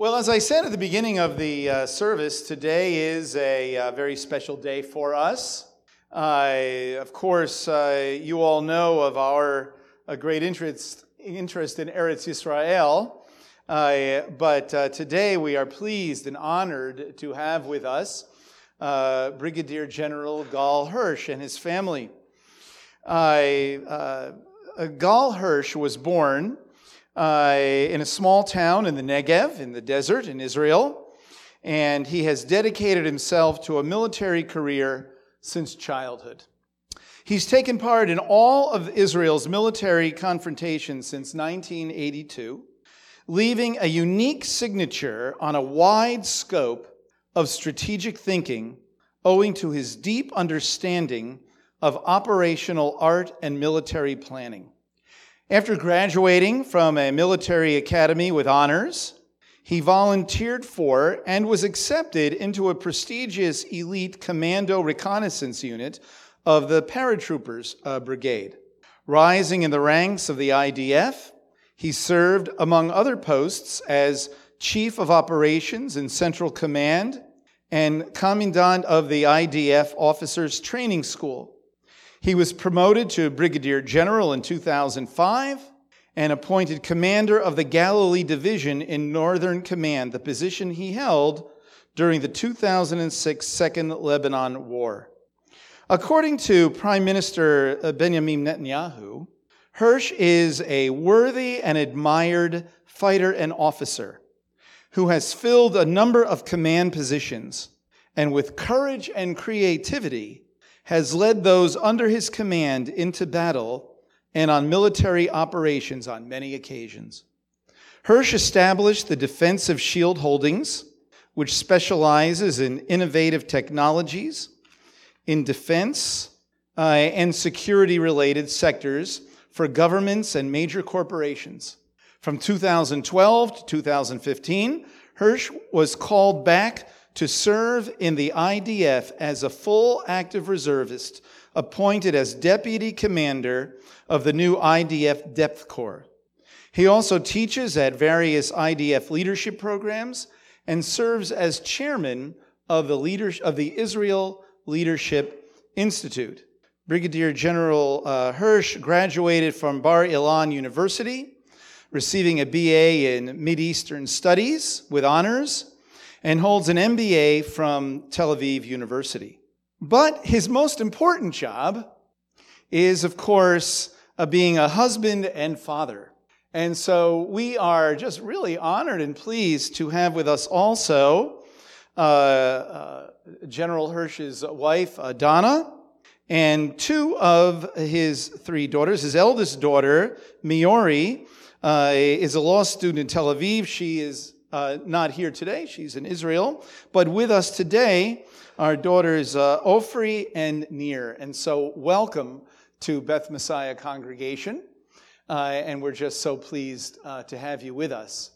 Well, as I said at the beginning of the uh, service, today is a uh, very special day for us. Uh, of course, uh, you all know of our uh, great interest, interest in Eretz Israel, but today we are pleased and honored to have with us Brigadier General Gal Hirsch and his family. Gal Hirsch was born uh, in a small town in the Negev, in the desert in Israel, and he has dedicated himself to a military career since childhood. He's taken part in all of Israel's military confrontations since 1982, leaving a unique signature on a wide scope of strategic thinking owing to his deep understanding of operational art and military planning. After graduating from a military academy with honors, he volunteered for and was accepted into a prestigious elite commando reconnaissance unit of the paratroopers uh, brigade. Rising in the ranks of the IDF, he served, among other posts, as chief of operations in Central Command and commandant of the IDF Officers Training School. He was promoted to brigadier general in 2005 and appointed commander of the Galilee Division in Northern Command, the position he held during the 2006 Second Lebanon War. According to Prime Minister Benjamin Netanyahu, Hirsch is a worthy and admired fighter and officer who has filled a number of command positions and with courage and creativity has led those under his command into battle and on military operations on many occasions. Hirsch established the Defensive Shield Holdings, which specializes in innovative technologies in defense uh, and security related sectors for governments and major corporations. From 2012 to 2015, Hirsch was called back to serve in the IDF as a full active reservist appointed as deputy commander of the new IDF Depth Corps. He also teaches at various IDF leadership programs and serves as chairman of the, leader, of the Israel Leadership Institute. Brigadier General uh, Hirsch graduated from Bar Ilan University, receiving a BA in Mideastern Studies with honors and holds an MBA from Tel Aviv University. But his most important job is, of course, uh, being a husband and father. And so we are just really honored and pleased to have with us also uh, uh, General Hirsch's wife, uh, Donna, and two of his three daughters. His eldest daughter, Miori, uh, is a law student in Tel Aviv. She is uh, not here today. She's in Israel. But with us today, our daughters uh, Ofri and Nir. And so, welcome to Beth Messiah Congregation. Uh, and we're just so pleased uh, to have you with us.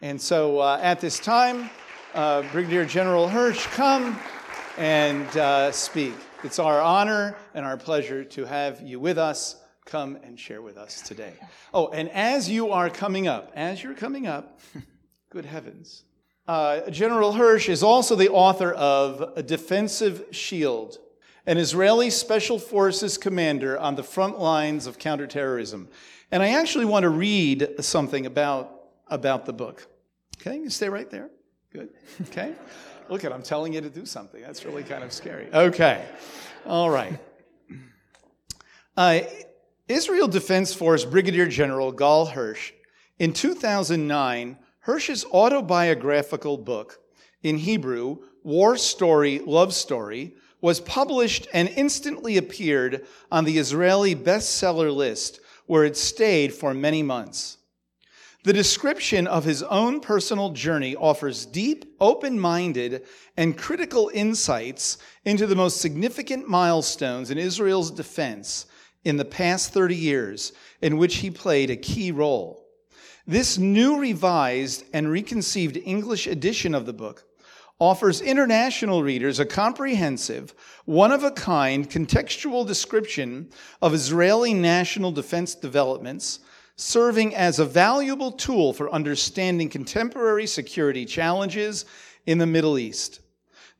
And so, uh, at this time, uh, Brigadier General Hirsch, come and uh, speak. It's our honor and our pleasure to have you with us. Come and share with us today. Oh, and as you are coming up, as you're coming up, Good heavens. Uh, General Hirsch is also the author of A Defensive Shield, an Israeli Special Forces commander on the front lines of counterterrorism. And I actually want to read something about, about the book. Okay, you stay right there. Good. Okay. Look at, I'm telling you to do something. That's really kind of scary. Okay. All right. Uh, Israel Defense Force Brigadier General Gal Hirsch in 2009 Hirsch's autobiographical book, in Hebrew, War Story, Love Story, was published and instantly appeared on the Israeli bestseller list, where it stayed for many months. The description of his own personal journey offers deep, open minded, and critical insights into the most significant milestones in Israel's defense in the past 30 years, in which he played a key role. This new revised and reconceived English edition of the book offers international readers a comprehensive, one of a kind contextual description of Israeli national defense developments, serving as a valuable tool for understanding contemporary security challenges in the Middle East.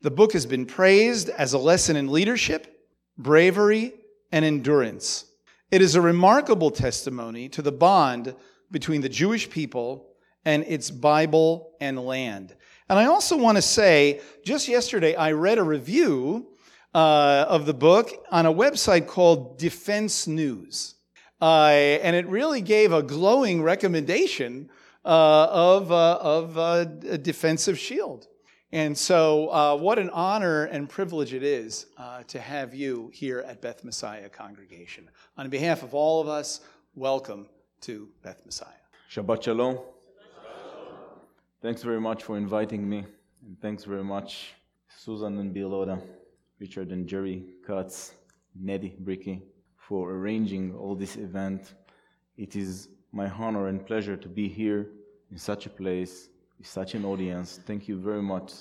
The book has been praised as a lesson in leadership, bravery, and endurance. It is a remarkable testimony to the bond between the Jewish people and its Bible and land. And I also want to say, just yesterday, I read a review uh, of the book on a website called Defense News. Uh, and it really gave a glowing recommendation uh, of, uh, of uh, a defensive shield. And so, uh, what an honor and privilege it is to have you here at Beth Messiah congregation. On behalf of all of us, welcome to Beth Messiah. Shabbat Shalom. Thanks very much for inviting me. And thanks very much, Susan and Biloda, Richard and Jerry Katz, Neddy Bricky, for arranging all this event. It is my honor and pleasure to be here in such a place, with such an audience. Thank you very much,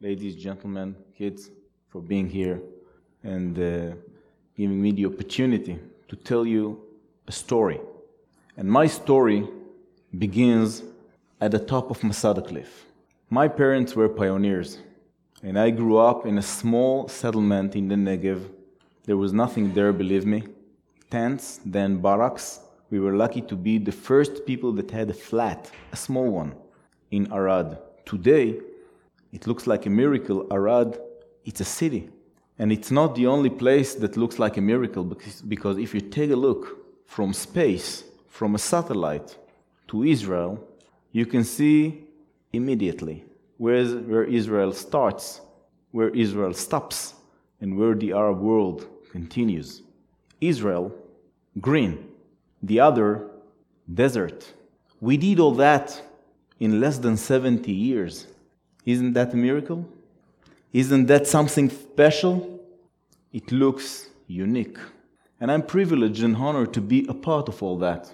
ladies, gentlemen, kids, for being here and uh, giving me the opportunity to tell you a story. And my story begins at the top of Masada Cliff. My parents were pioneers, and I grew up in a small settlement in the Negev. There was nothing there, believe me. Tents, then barracks. We were lucky to be the first people that had a flat, a small one, in Arad. Today, it looks like a miracle. Arad, it's a city. And it's not the only place that looks like a miracle because, because if you take a look from space, from a satellite to Israel, you can see immediately where, where Israel starts, where Israel stops, and where the Arab world continues. Israel, green, the other, desert. We did all that in less than 70 years. Isn't that a miracle? Isn't that something special? It looks unique. And I'm privileged and honored to be a part of all that.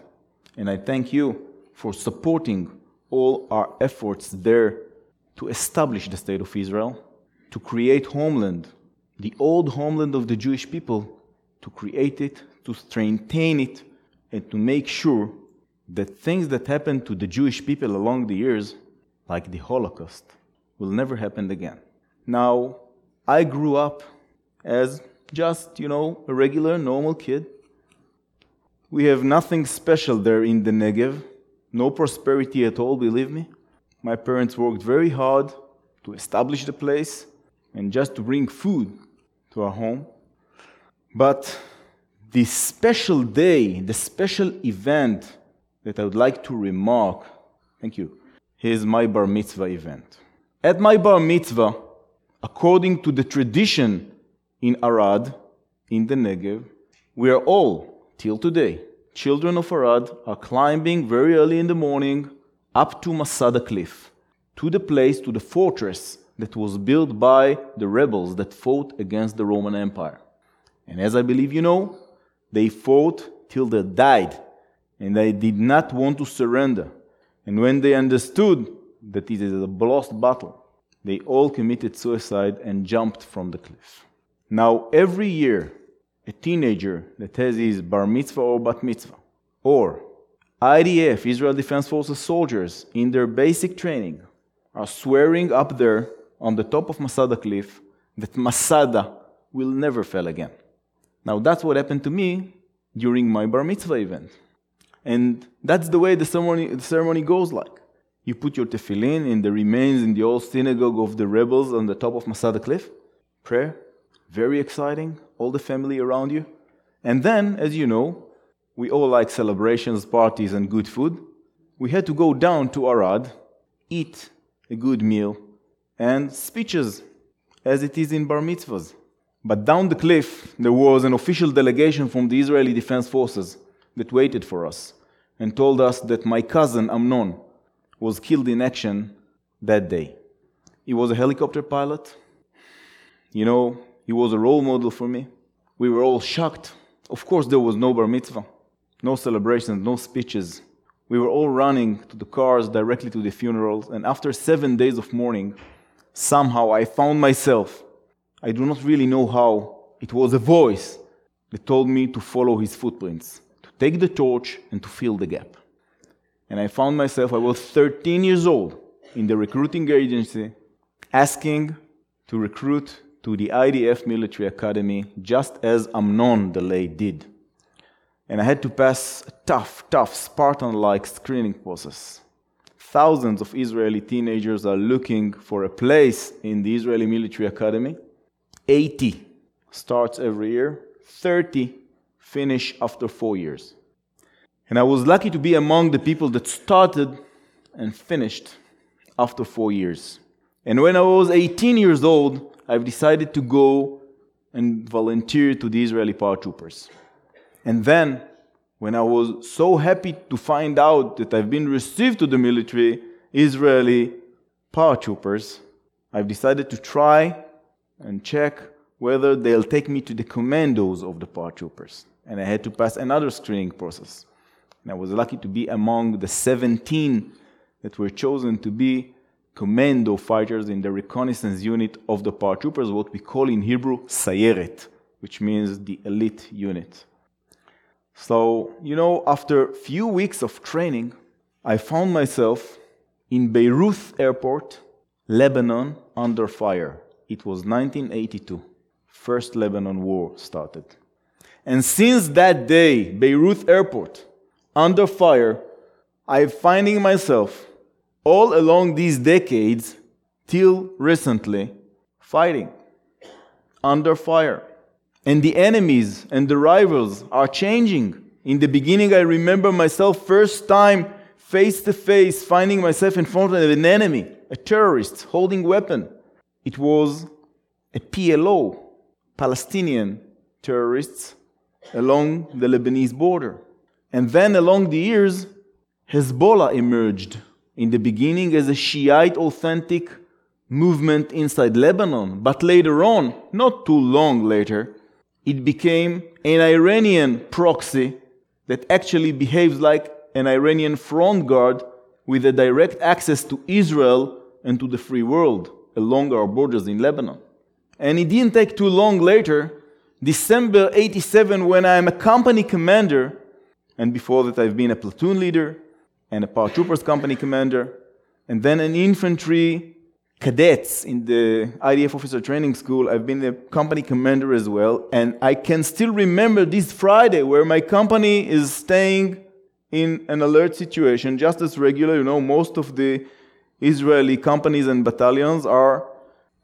And I thank you for supporting all our efforts there to establish the state of Israel, to create homeland, the old homeland of the Jewish people, to create it, to maintain it, and to make sure that things that happened to the Jewish people along the years, like the Holocaust, will never happen again. Now, I grew up as just, you know, a regular, normal kid. We have nothing special there in the Negev no prosperity at all, believe me. My parents worked very hard to establish the place and just to bring food to our home. But the special day, the special event that I would like to remark, thank you, is my bar mitzvah event. At my bar mitzvah, according to the tradition in Arad, in the Negev, we are all, till today, children of Arad are climbing very early in the morning up to Masada Cliff, to the place, to the fortress that was built by the rebels that fought against the Roman Empire. And as I believe you know, they fought till they died, and they did not want to surrender. And when they understood that it is a lost battle, they all committed suicide and jumped from the cliff. Now, every year, a teenager that has his bar mitzvah or bat mitzvah, or IDF, Israel Defense Forces soldiers, in their basic training, are swearing up there on the top of Masada cliff that Masada will never fail again. Now, that's what happened to me during my bar mitzvah event. And that's the way the ceremony, the ceremony goes like. You put your tefillin in the remains in the old synagogue of the rebels on the top of Masada cliff, prayer, very exciting, all the family around you. And then, as you know, we all like celebrations, parties, and good food. We had to go down to Arad, eat a good meal, and speeches, as it is in bar mitzvahs. But down the cliff, there was an official delegation from the Israeli Defense Forces that waited for us and told us that my cousin Amnon was killed in action that day. He was a helicopter pilot. You know, he was a role model for me. We were all shocked. Of course, there was no bar mitzvah, no celebrations, no speeches. We were all running to the cars directly to the funerals. And after seven days of mourning, somehow I found myself. I do not really know how. It was a voice that told me to follow his footprints, to take the torch and to fill the gap. And I found myself, I was 13 years old in the recruiting agency, asking to recruit to the IDF military academy, just as Amnon the did. And I had to pass a tough, tough Spartan like screening process. Thousands of Israeli teenagers are looking for a place in the Israeli military academy. 80 starts every year, 30 finish after four years. And I was lucky to be among the people that started and finished after four years. And when I was 18 years old, I've decided to go and volunteer to the Israeli paratroopers. And then, when I was so happy to find out that I've been received to the military Israeli paratroopers, I've decided to try and check whether they'll take me to the commandos of the paratroopers. And I had to pass another screening process. And I was lucky to be among the 17 that were chosen to be commando fighters in the reconnaissance unit of the paratroopers, what we call in Hebrew Sayeret, which means the elite unit. So, you know, after few weeks of training, I found myself in Beirut airport, Lebanon, under fire. It was 1982. First Lebanon war started. And since that day, Beirut airport, under fire, I'm finding myself all along these decades till recently fighting under fire. And the enemies and the rivals are changing. In the beginning, I remember myself first time face to face finding myself in front of an enemy, a terrorist holding weapon. It was a PLO, Palestinian terrorists along the Lebanese border. And then along the years, Hezbollah emerged in the beginning as a Shiite authentic movement inside Lebanon, but later on, not too long later, it became an Iranian proxy that actually behaves like an Iranian front guard with a direct access to Israel and to the free world along our borders in Lebanon. And it didn't take too long later, December 87, when I'm a company commander, and before that I've been a platoon leader and a paratroopers company commander, and then an infantry cadets in the IDF officer training school. I've been a company commander as well, and I can still remember this Friday where my company is staying in an alert situation, just as regular. You know, most of the Israeli companies and battalions are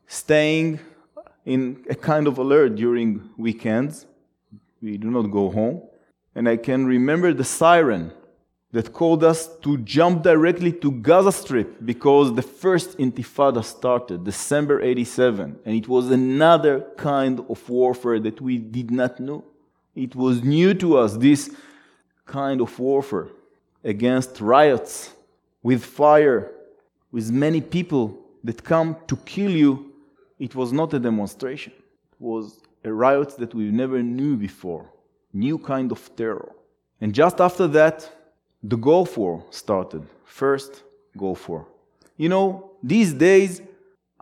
staying in a kind of alert during weekends. We do not go home. And I can remember the siren that called us to jump directly to Gaza Strip because the first intifada started, December 87, and it was another kind of warfare that we did not know. It was new to us, this kind of warfare against riots, with fire, with many people that come to kill you. It was not a demonstration, it was a riot that we never knew before, new kind of terror. And just after that, the Gulf War started. First Gulf War. You know, these days,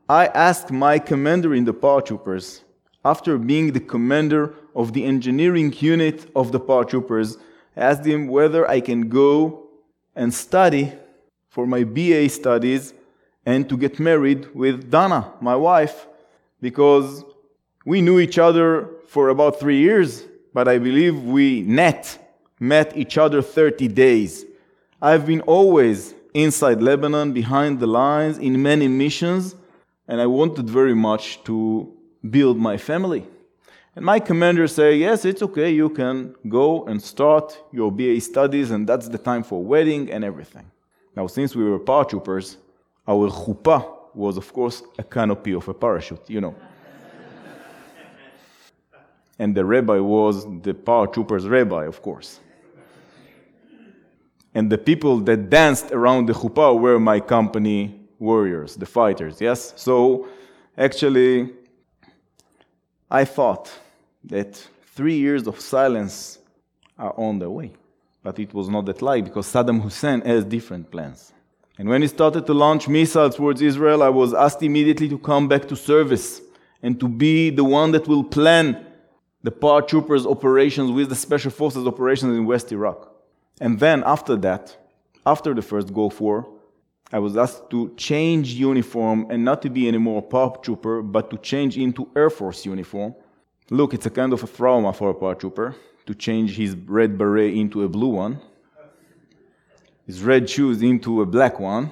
I asked my commander in the paratroopers, after being the commander of the engineering unit of the paratroopers, I asked him whether I can go and study for my BA studies and to get married with Dana, my wife, because we knew each other for about three years, but I believe we net met each other 30 days. I've been always inside Lebanon, behind the lines, in many missions, and I wanted very much to build my family. And my commander said, Yes, it's okay, you can go and start your BA studies, and that's the time for wedding and everything. Now, since we were paratroopers, our chuppah was, of course, a canopy of a parachute, you know. and the rabbi was the paratroopers' rabbi, of course and the people that danced around the chuppah were my company warriors, the fighters, yes? So actually, I thought that three years of silence are on the way. But it was not that like because Saddam Hussein has different plans. And when he started to launch missiles towards Israel, I was asked immediately to come back to service and to be the one that will plan the paratroopers operations with the special forces operations in West Iraq. And then after that, after the first Gulf War, I was asked to change uniform and not to be anymore a paratrooper, but to change into Air Force uniform. Look, it's a kind of a trauma for a paratrooper to change his red beret into a blue one, his red shoes into a black one.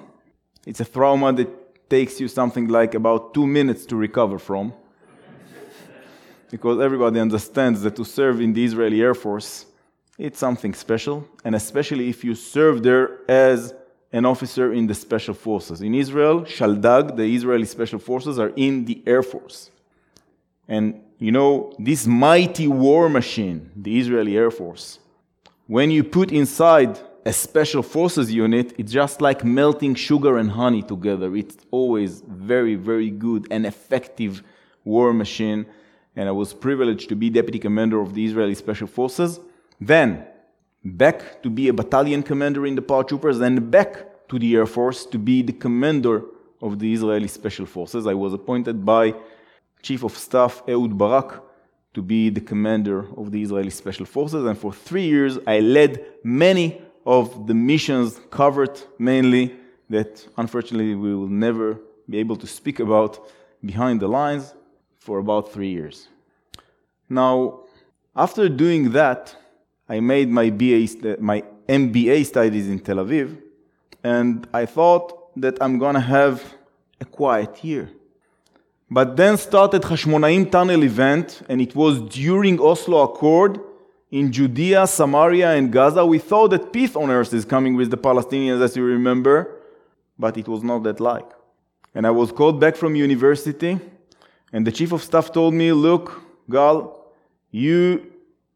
It's a trauma that takes you something like about two minutes to recover from. because everybody understands that to serve in the Israeli Air Force, it's something special, and especially if you serve there as an officer in the special forces. In Israel, Shaldag, the Israeli special forces, are in the Air Force. And you know, this mighty war machine, the Israeli Air Force, when you put inside a special forces unit, it's just like melting sugar and honey together. It's always very, very good and effective war machine. And I was privileged to be deputy commander of the Israeli Special Forces. Then, back to be a battalion commander in the paratroopers, and back to the Air Force to be the commander of the Israeli Special Forces. I was appointed by Chief of Staff Ehud Barak to be the commander of the Israeli Special Forces, and for three years I led many of the missions covered mainly that unfortunately we will never be able to speak about behind the lines for about three years. Now, after doing that, I made my, BA, my MBA studies in Tel Aviv, and I thought that I'm gonna have a quiet year. But then started Hashmonaim Tunnel event, and it was during Oslo Accord in Judea, Samaria, and Gaza. We thought that peace on earth is coming with the Palestinians, as you remember, but it was not that like. And I was called back from university, and the chief of staff told me, Look, Gal, you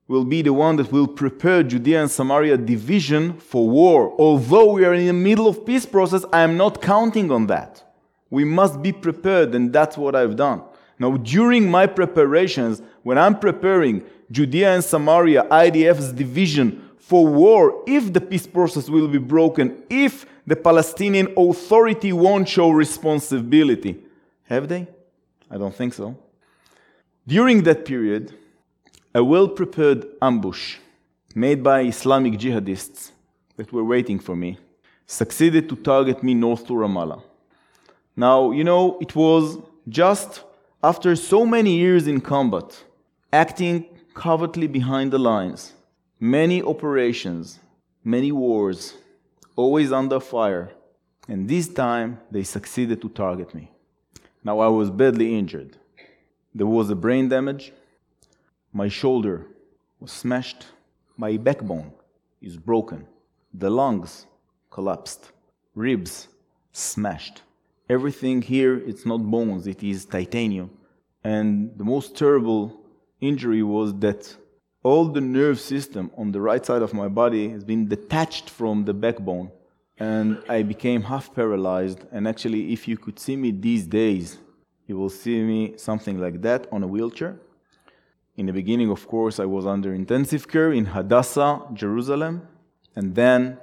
will be the one that will prepare Judea and Samaria division for war. Although we are in the middle of peace process, I am not counting on that. We must be prepared, and that's what I've done. Now, during my preparations, when I'm preparing Judea and Samaria, IDF's division for war, if the peace process will be broken, if the Palestinian Authority won't show responsibility, have they? I don't think so. During that period, a well prepared ambush made by Islamic jihadists that were waiting for me succeeded to target me north to Ramallah. Now, you know, it was just after so many years in combat, acting covertly behind the lines, many operations, many wars, always under fire, and this time they succeeded to target me. Now I was badly injured. There was a brain damage, my shoulder was smashed. My backbone is broken. The lungs collapsed. Ribs smashed. Everything here, it's not bones, it is titanium. And the most terrible injury was that all the nerve system on the right side of my body has been detached from the backbone. And I became half paralyzed. And actually, if you could see me these days, you will see me something like that on a wheelchair. In the beginning, of course, I was under intensive care in Hadassah, Jerusalem, and then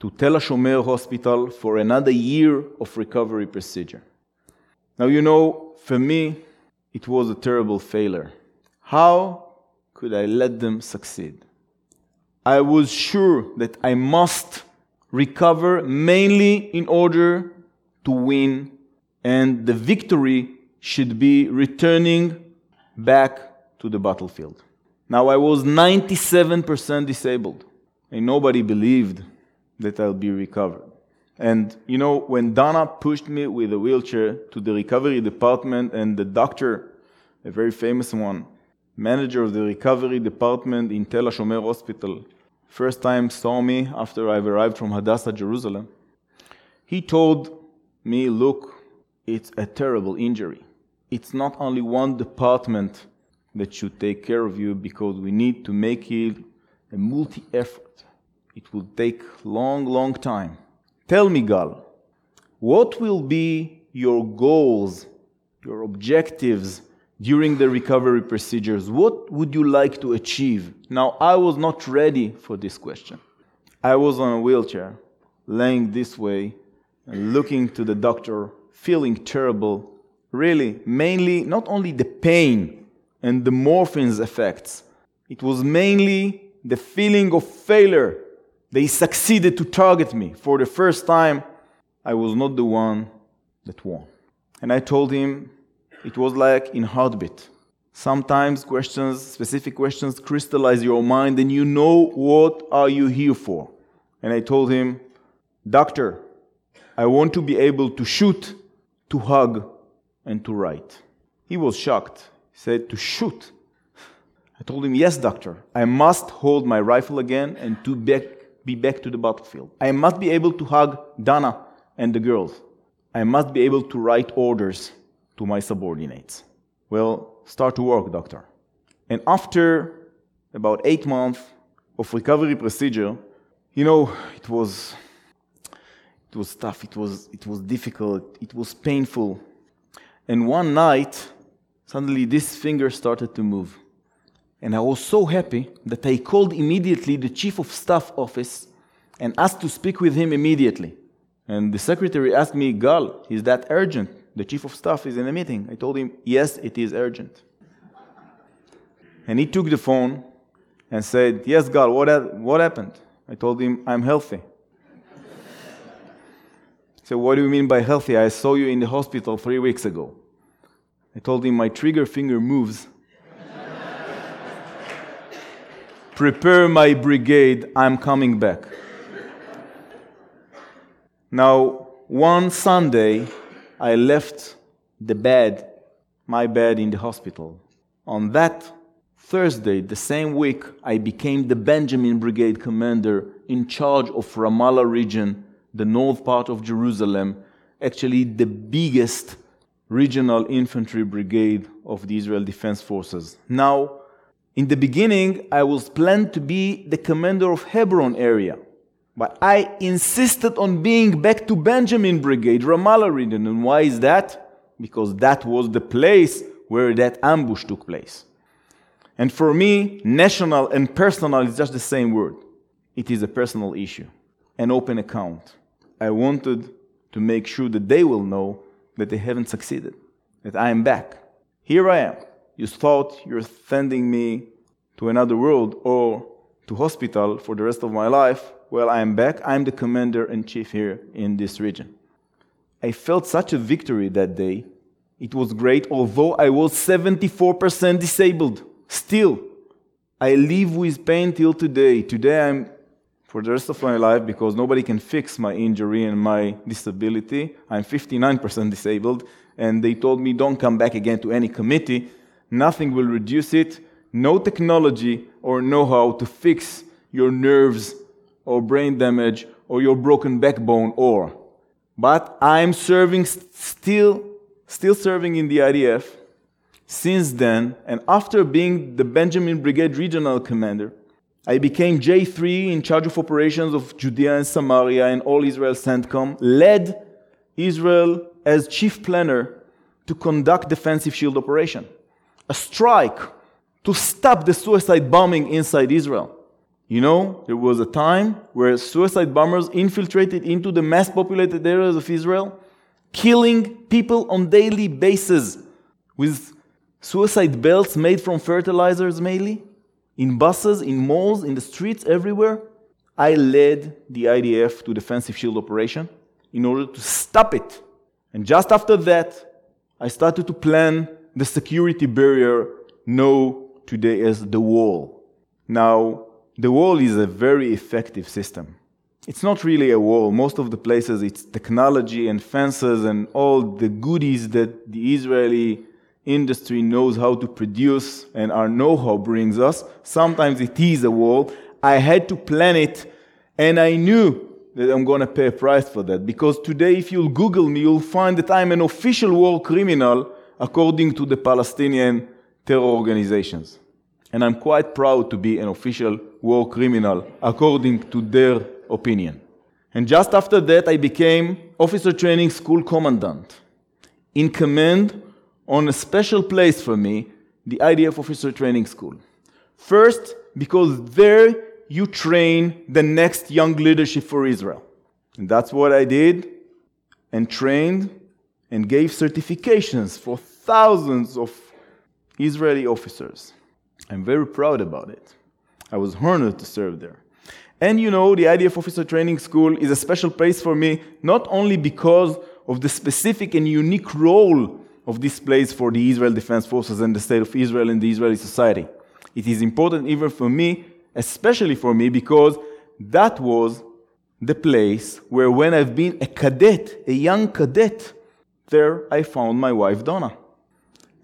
to Tel HaShomer Hospital for another year of recovery procedure. Now, you know, for me, it was a terrible failure. How could I let them succeed? I was sure that I must recover mainly in order to win, and the victory should be returning back to the battlefield. Now, I was 97% disabled, and nobody believed that I'll be recovered. And you know, when Donna pushed me with a wheelchair to the recovery department, and the doctor, a very famous one, manager of the recovery department in Tel HaShomer Hospital, first time saw me after I've arrived from Hadassah, Jerusalem, he told me, Look, it's a terrible injury. It's not only one department that should take care of you because we need to make it a multi effort. It will take long, long time. Tell me, Gal, what will be your goals, your objectives during the recovery procedures? What would you like to achieve? Now, I was not ready for this question. I was on a wheelchair, laying this way, and looking to the doctor, feeling terrible. Really, mainly not only the pain and the morphine's effects. It was mainly the feeling of failure They succeeded to target me. For the first time, I was not the one that won. And I told him it was like in heartbeat. Sometimes questions, specific questions, crystallize your mind and you know what are you here for. And I told him, Doctor, I want to be able to shoot, to hug, and to write. He was shocked. Said, To shoot? I told him, Yes, doctor. I must hold my rifle again and to be back to the battlefield. I must be able to hug Dana and the girls. I must be able to write orders to my subordinates. Well, start to work, doctor. And after about eight months of recovery procedure, you know, it was it was tough, it was it was difficult, it was painful. And one night, suddenly this finger started to move. And I was so happy that I called immediately the chief of staff office and asked to speak with him immediately. And the secretary asked me, Gal, is that urgent? The chief of staff is in a meeting. I told him, Yes, it is urgent. And he took the phone and said, Yes, Gal, what, ha- what happened? I told him, I'm healthy. So, what do you mean by healthy? I saw you in the hospital three weeks ago. I told him, My trigger finger moves. Prepare my brigade, I'm coming back. Now, one Sunday, I left the bed, my bed in the hospital. On that Thursday, the same week, I became the Benjamin Brigade commander in charge of Ramallah region, the north part of Jerusalem, actually the biggest regional infantry brigade of the Israel Defense Forces. Now, in the beginning, I was planned to be the commander of Hebron area. But I insisted on being back to Benjamin Brigade, Ramallah region. And why is that? Because that was the place where that ambush took place. And for me, national and personal is just the same word. It is a personal issue, an open account. I wanted to make sure that they will know that they haven't succeeded, that I am back. Here I am. You thought you're sending me to another world or to hospital for the rest of my life. Well, I am back. I'm the commander in chief here in this region. I felt such a victory that day. It was great, although I was 74% disabled. Still, I live with pain till today. Today, I'm, for the rest of my life, because nobody can fix my injury and my disability, I'm 59% disabled, and they told me don't come back again to any committee. Nothing will reduce it. No technology or know how to fix your nerves or brain damage or your broken backbone or. But I'm serving still, still serving in the IDF since then, and after being the Benjamin Brigade Regional Commander, I became J3 in charge of operations of Judea and Samaria and all Israel CENTCOM, led Israel as chief planner to conduct defensive shield operation, a strike to stop the suicide bombing inside Israel. You know, there was a time where suicide bombers infiltrated into the mass populated areas of Israel, killing people on daily basis with suicide belts made from fertilizers mainly, in buses, in malls, in the streets, everywhere. I led the IDF to defensive shield operation in order to stop it. And just after that, I started to plan the security barrier known today as the wall. Now, the wall is a very effective system. It's not really a wall. Most of the places, it's technology and fences and all the goodies that the Israeli industry knows how to produce and our know how brings us. Sometimes it is a wall. I had to plan it, and I knew that I'm going to pay a price for that. Because today, if you'll Google me, you'll find that I'm an official war criminal according to the Palestinian terror organizations. And I'm quite proud to be an official war criminal according to their opinion. And just after that, I became officer training school commandant in command on a special place for me, the IDF Officer Training School. First, because there you train the next young leadership for Israel. And that's what I did and trained and gave certifications for thousands of Israeli officers. I'm very proud about it. I was honored to serve there. And you know, the IDF Officer Training School is a special place for me, not only because of the specific and unique role of this place for the Israel Defense Forces and the state of Israel and the Israeli society. It is important even for me, especially for me, because that was the place where when I've been a cadet, a young cadet, there I found my wife Donna.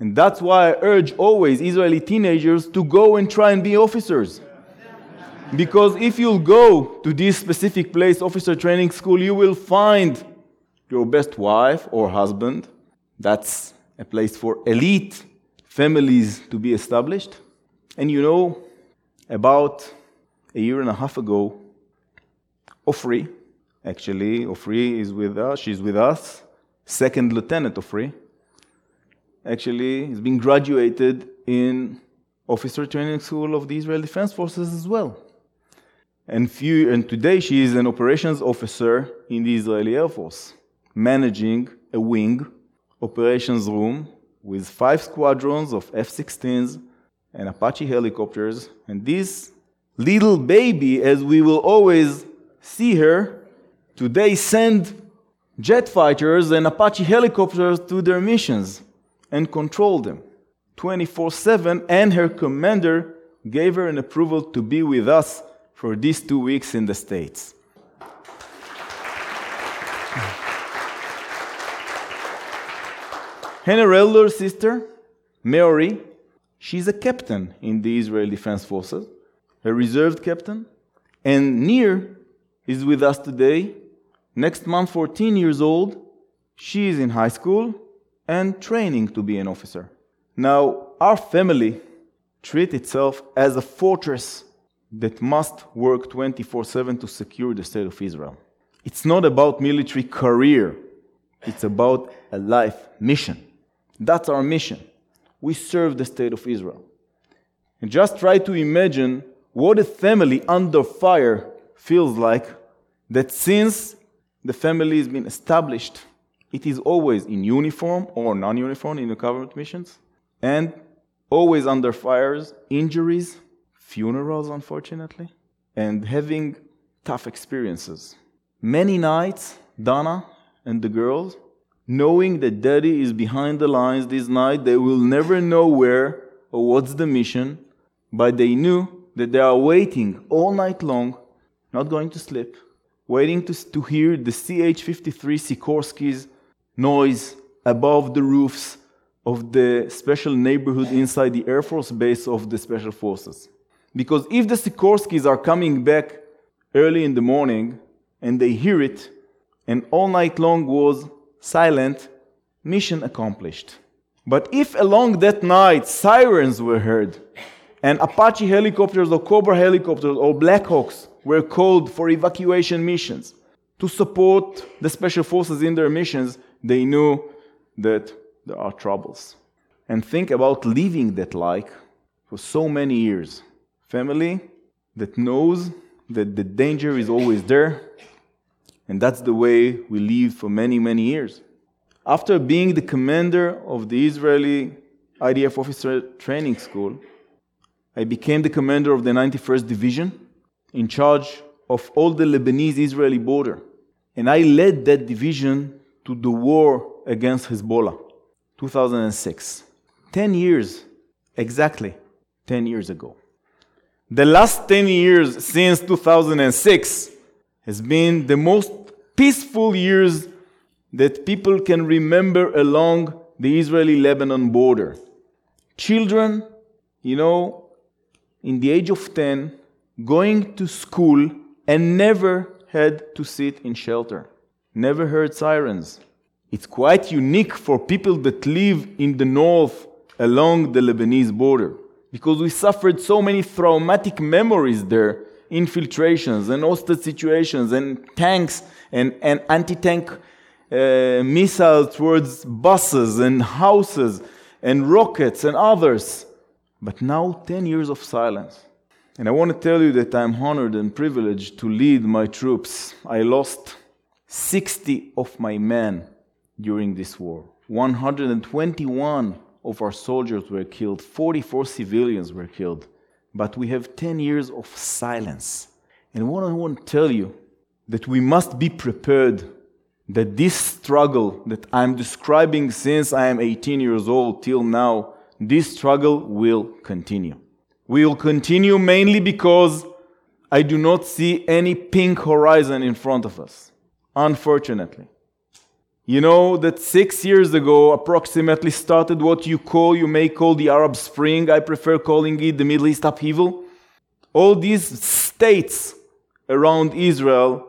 And that's why I urge always Israeli teenagers to go and try and be officers. Because if you'll go to this specific place, officer training school, you will find your best wife or husband. That's a place for elite families to be established. And you know, about a year and a half ago, Ofri, actually, Ofri is with us, she's with us, second lieutenant Ofri, actually has been graduated in officer training school of the Israel Defense Forces as well. And, few, and today she is an operations officer in the Israeli Air Force, managing a wing operations room with five squadrons of F 16s and Apache helicopters. And this little baby, as we will always see her, today send jet fighters and Apache helicopters to their missions and control them 24 7. And her commander gave her an approval to be with us for these two weeks in the States. Her elder sister, Mary, she's a captain in the Israel Defense Forces, a reserved captain. And Nir is with us today. Next month, 14 years old. She is in high school and training to be an officer. Now, our family treat itself as a fortress that must work 24 7 to secure the state of Israel. It's not about military career, it's about a life mission. That's our mission. We serve the state of Israel. And just try to imagine what a family under fire feels like that since the family has been established, it is always in uniform or non uniform in the government missions, and always under fires, injuries, funerals, unfortunately, and having tough experiences. Many nights, Donna and the girls knowing that daddy is behind the lines this night. They will never know where or what's the mission, but they knew that they are waiting all night long, not going to sleep, waiting to, to hear the CH 53 Sikorsky's noise above the roofs of the special neighborhood inside the Air Force base of the Special Forces. Because if the Sikorskys are coming back early in the morning and they hear it, and all night long was silent, mission accomplished. But if along that night sirens were heard, and Apache helicopters or Cobra helicopters or Blackhawks were called for evacuation missions to support the special forces in their missions, they knew that there are troubles. And think about living that like for so many years. Family that knows that the danger is always there and that's the way we lived for many, many years. After being the commander of the Israeli IDF Officer Training School, I became the commander of the 91st Division in charge of all the Lebanese Israeli border. And I led that division to the war against Hezbollah, 2006. 10 years, exactly 10 years ago. The last 10 years since 2006 has been the most peaceful years that people can remember along the Israeli Lebanon border. Children, you know, in the age of 10, going to school and never had to sit in shelter, never heard sirens. It's quite unique for people that live in the north along the Lebanese border because we suffered so many traumatic memories there infiltrations and hostage situations and tanks and, and anti tank uh, missiles towards buses and houses and rockets and others. But now, 10 years of silence. And I want to tell you that I'm honored and privileged to lead my troops. I lost 60 of my men during this war. 121 of our soldiers were killed, 44 civilians were killed. But we have 10 years of silence. And what I want to tell you that we must be prepared that this struggle that I'm describing since I am 18 years old till now, this struggle will continue. We will continue mainly because I do not see any pink horizon in front of us, unfortunately. You know that six years ago, approximately, started what you call, you may call the Arab Spring. I prefer calling it the Middle East upheaval. All these states around Israel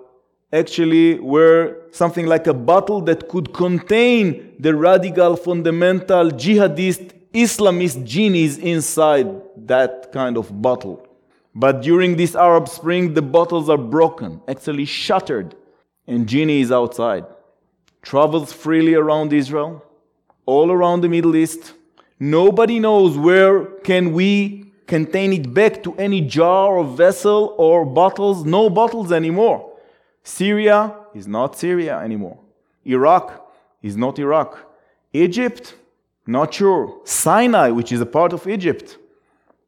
actually were something like a bottle that could contain the radical, fundamental, jihadist, Islamist genies inside that kind of bottle. But during this Arab Spring, the bottles are broken, actually shattered, and genie is outside travels freely around Israel, all around the Middle East. Nobody knows where can we contain it back to any jar or vessel or bottles. No bottles anymore. Syria is not Syria anymore. Iraq is not Iraq. Egypt, not sure. Sinai, which is a part of Egypt,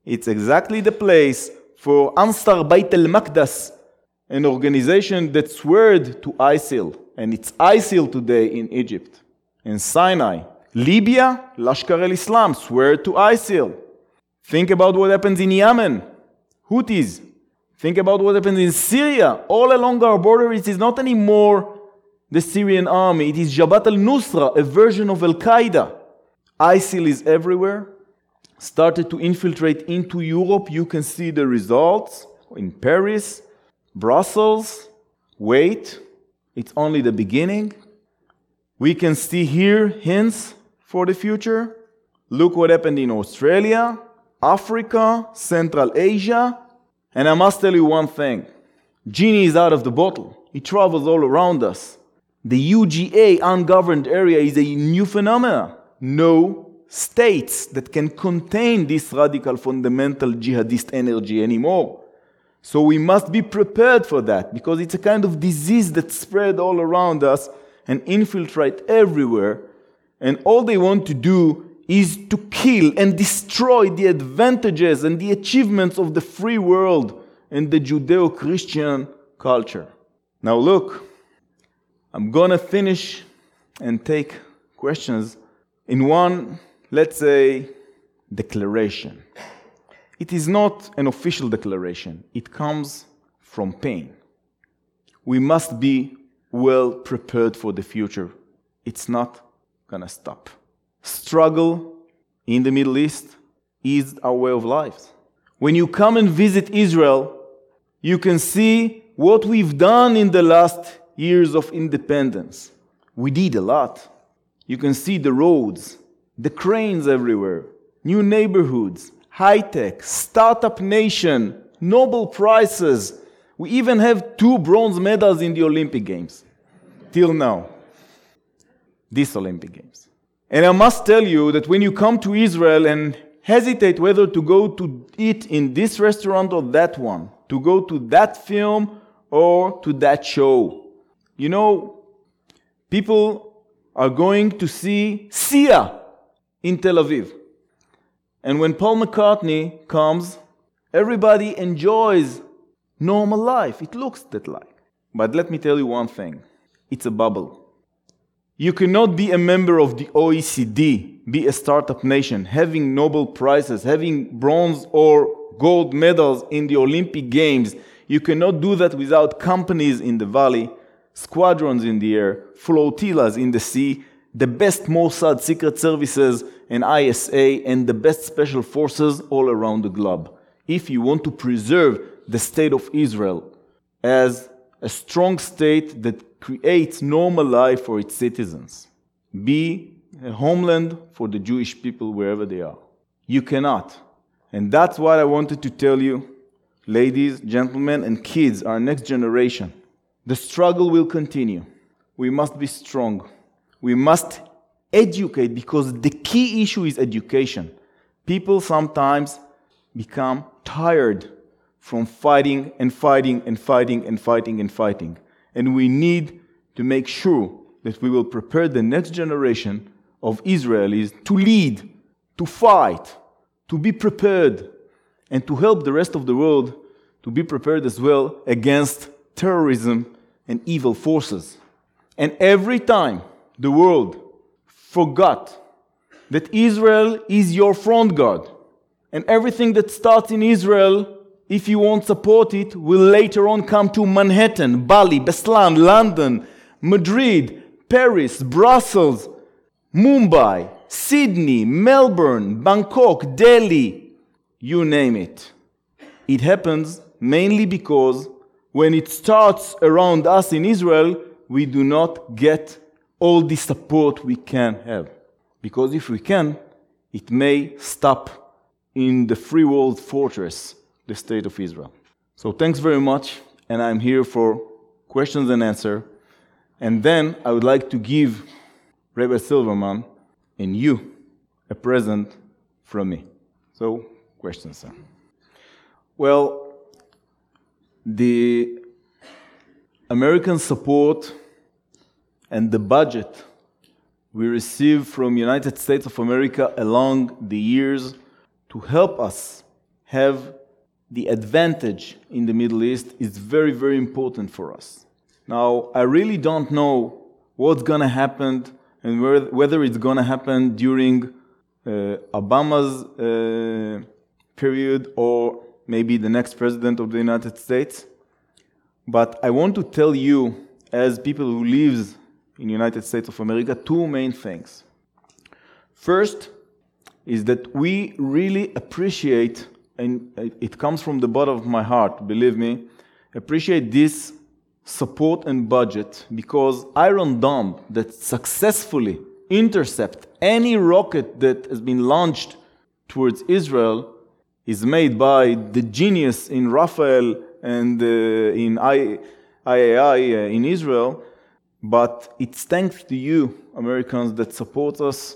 it's exactly the place for Ansar Bayt al-Maqdis, an organization that swore to ISIL and it's ISIL today in Egypt. In Sinai, Libya, Lashkar el Islam swear to ISIL. Think about what happens in Yemen, Houthis. Think about what happens in Syria. All along our border, it is not anymore the Syrian army, it is Jabhat al Nusra, a version of Al Qaeda. ISIL is everywhere. Started to infiltrate into Europe. You can see the results in Paris, Brussels. Wait, it's only the beginning. We can see here hints for the future. Look what happened in Australia, Africa, Central Asia. And I must tell you one thing Genie is out of the bottle, it travels all around us. The UGA, ungoverned area, is a new phenomenon. No states that can contain this radical fundamental jihadist energy anymore. So we must be prepared for that because it's a kind of disease that spread all around us and infiltrate everywhere. And all they want to do is to kill and destroy the advantages and the achievements of the free world and the Judeo Christian culture. Now, look, I'm gonna finish and take questions in one, let's say, declaration. It is not an official declaration, it comes from pain. We must be well prepared for the future. It's not gonna stop. Struggle in the Middle East is our way of life. When you come and visit Israel, you can see what we've done in the last years of independence. We did a lot. You can see the roads, the cranes everywhere, new neighborhoods, high tech, startup nation, Nobel Prizes. We even have two bronze medals in the Olympic Games till now. These Olympic Games. And I must tell you that when you come to Israel and hesitate whether to go to eat in this restaurant or that one, to go to that film or to that show, you know, people are going to see Sia in Tel Aviv. And when Paul McCartney comes, everybody enjoys normal life. It looks that like. But let me tell you one thing it's a bubble. You cannot be a member of the OECD, be a startup nation, having Nobel Prizes, having bronze or gold medals in the Olympic Games. You cannot do that without companies in the valley, squadrons in the air, flotillas in the sea, the best Mossad secret services and ISA and the best special forces all around the globe. If you want to preserve the state of Israel as a strong state that creates normal life for its citizens, be a homeland for the Jewish people wherever they are. You cannot. And that's what I wanted to tell you, ladies, gentlemen, and kids, our next generation. The struggle will continue. We must be strong. We must educate because the key issue is education. People sometimes become tired from fighting and fighting and fighting and fighting and fighting. And we need to make sure that we will prepare the next generation of Israelis to lead, to fight, to be prepared, and to help the rest of the world to be prepared as well against terrorism and evil forces. And every time the world forgot that Israel is your front guard, and everything that starts in Israel, if you won't support it, will later on come to Manhattan, Bali, Beslan, London, Madrid, Paris, Brussels, Mumbai, Sydney, Melbourne, Bangkok, Delhi, you name it. It happens mainly because when it starts around us in Israel, we do not get all the support we can have. Because if we can, it may stop in the free world fortress, the state of Israel. So thanks very much, and I'm here for questions and answer. And then I would like to give Rabbi Silverman and you a present from me. So, questions, sir. Well, the American support and the budget we receive from United States of America along the years to help us have the advantage in the Middle East is very, very important for us. Now, I really don't know what's going to happen and whether it's going to happen during uh, Obama's uh, period or maybe the next president of the United States. But I want to tell you, as people who live in United States of America, two main things. First is that we really appreciate, and it comes from the bottom of my heart, believe me, appreciate this support and budget because Iron Dome that successfully intercept any rocket that has been launched towards Israel is made by the genius in Rafael and uh, in I, IAI uh, in Israel, but it's thanks to you, Americans, that support us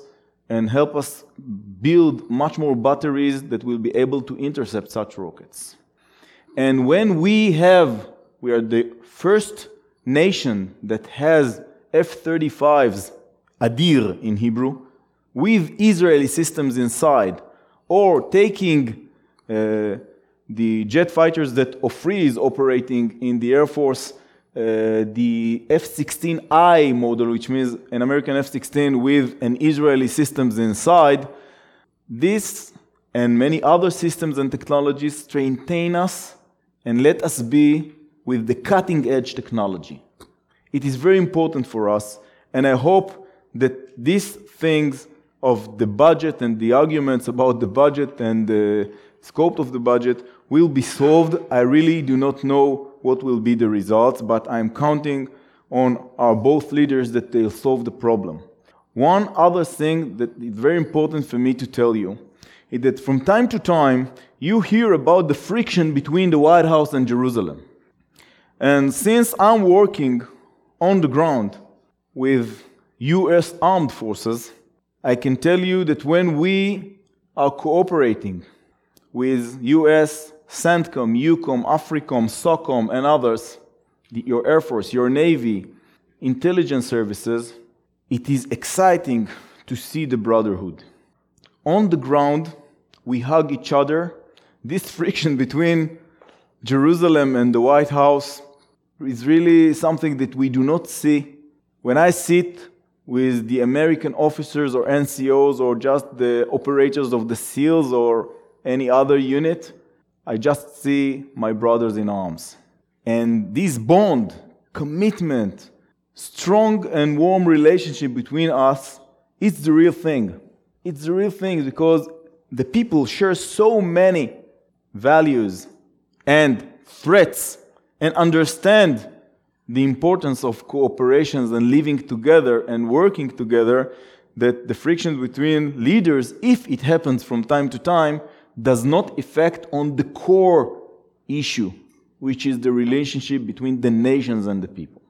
and help us build much more batteries that will be able to intercept such rockets. And when we have, we are the first nation that has F 35s, Adir in Hebrew, with Israeli systems inside, or taking uh, the jet fighters that Ofri is operating in the Air Force uh, the F-16I model, which means an American F-16 with an Israeli systems inside, this and many other systems and technologies train us and let us be with the cutting edge technology. It is very important for us, and I hope that these things of the budget and the arguments about the budget and the scope of the budget will be solved. I really do not know what will be the results, but I'm counting on our both leaders that they'll solve the problem. One other thing that is very important for me to tell you is that from time to time you hear about the friction between the White House and Jerusalem. And since I'm working on the ground with US armed forces, I can tell you that when we are cooperating with US CENTCOM, EUCOM, AFRICOM, SOCOM, and others, the, your Air Force, your Navy, intelligence services, it is exciting to see the brotherhood. On the ground, we hug each other. This friction between Jerusalem and the White House is really something that we do not see. When I sit with the American officers or NCOs or just the operators of the SEALs or any other unit, I just see my brothers in arms. And this bond, commitment, strong and warm relationship between us, it's the real thing. It's the real thing because the people share so many values and threats and understand the importance of cooperations and living together and working together that the friction between leaders, if it happens from time to time, does not affect on the core issue, which is the relationship between the nations and the people.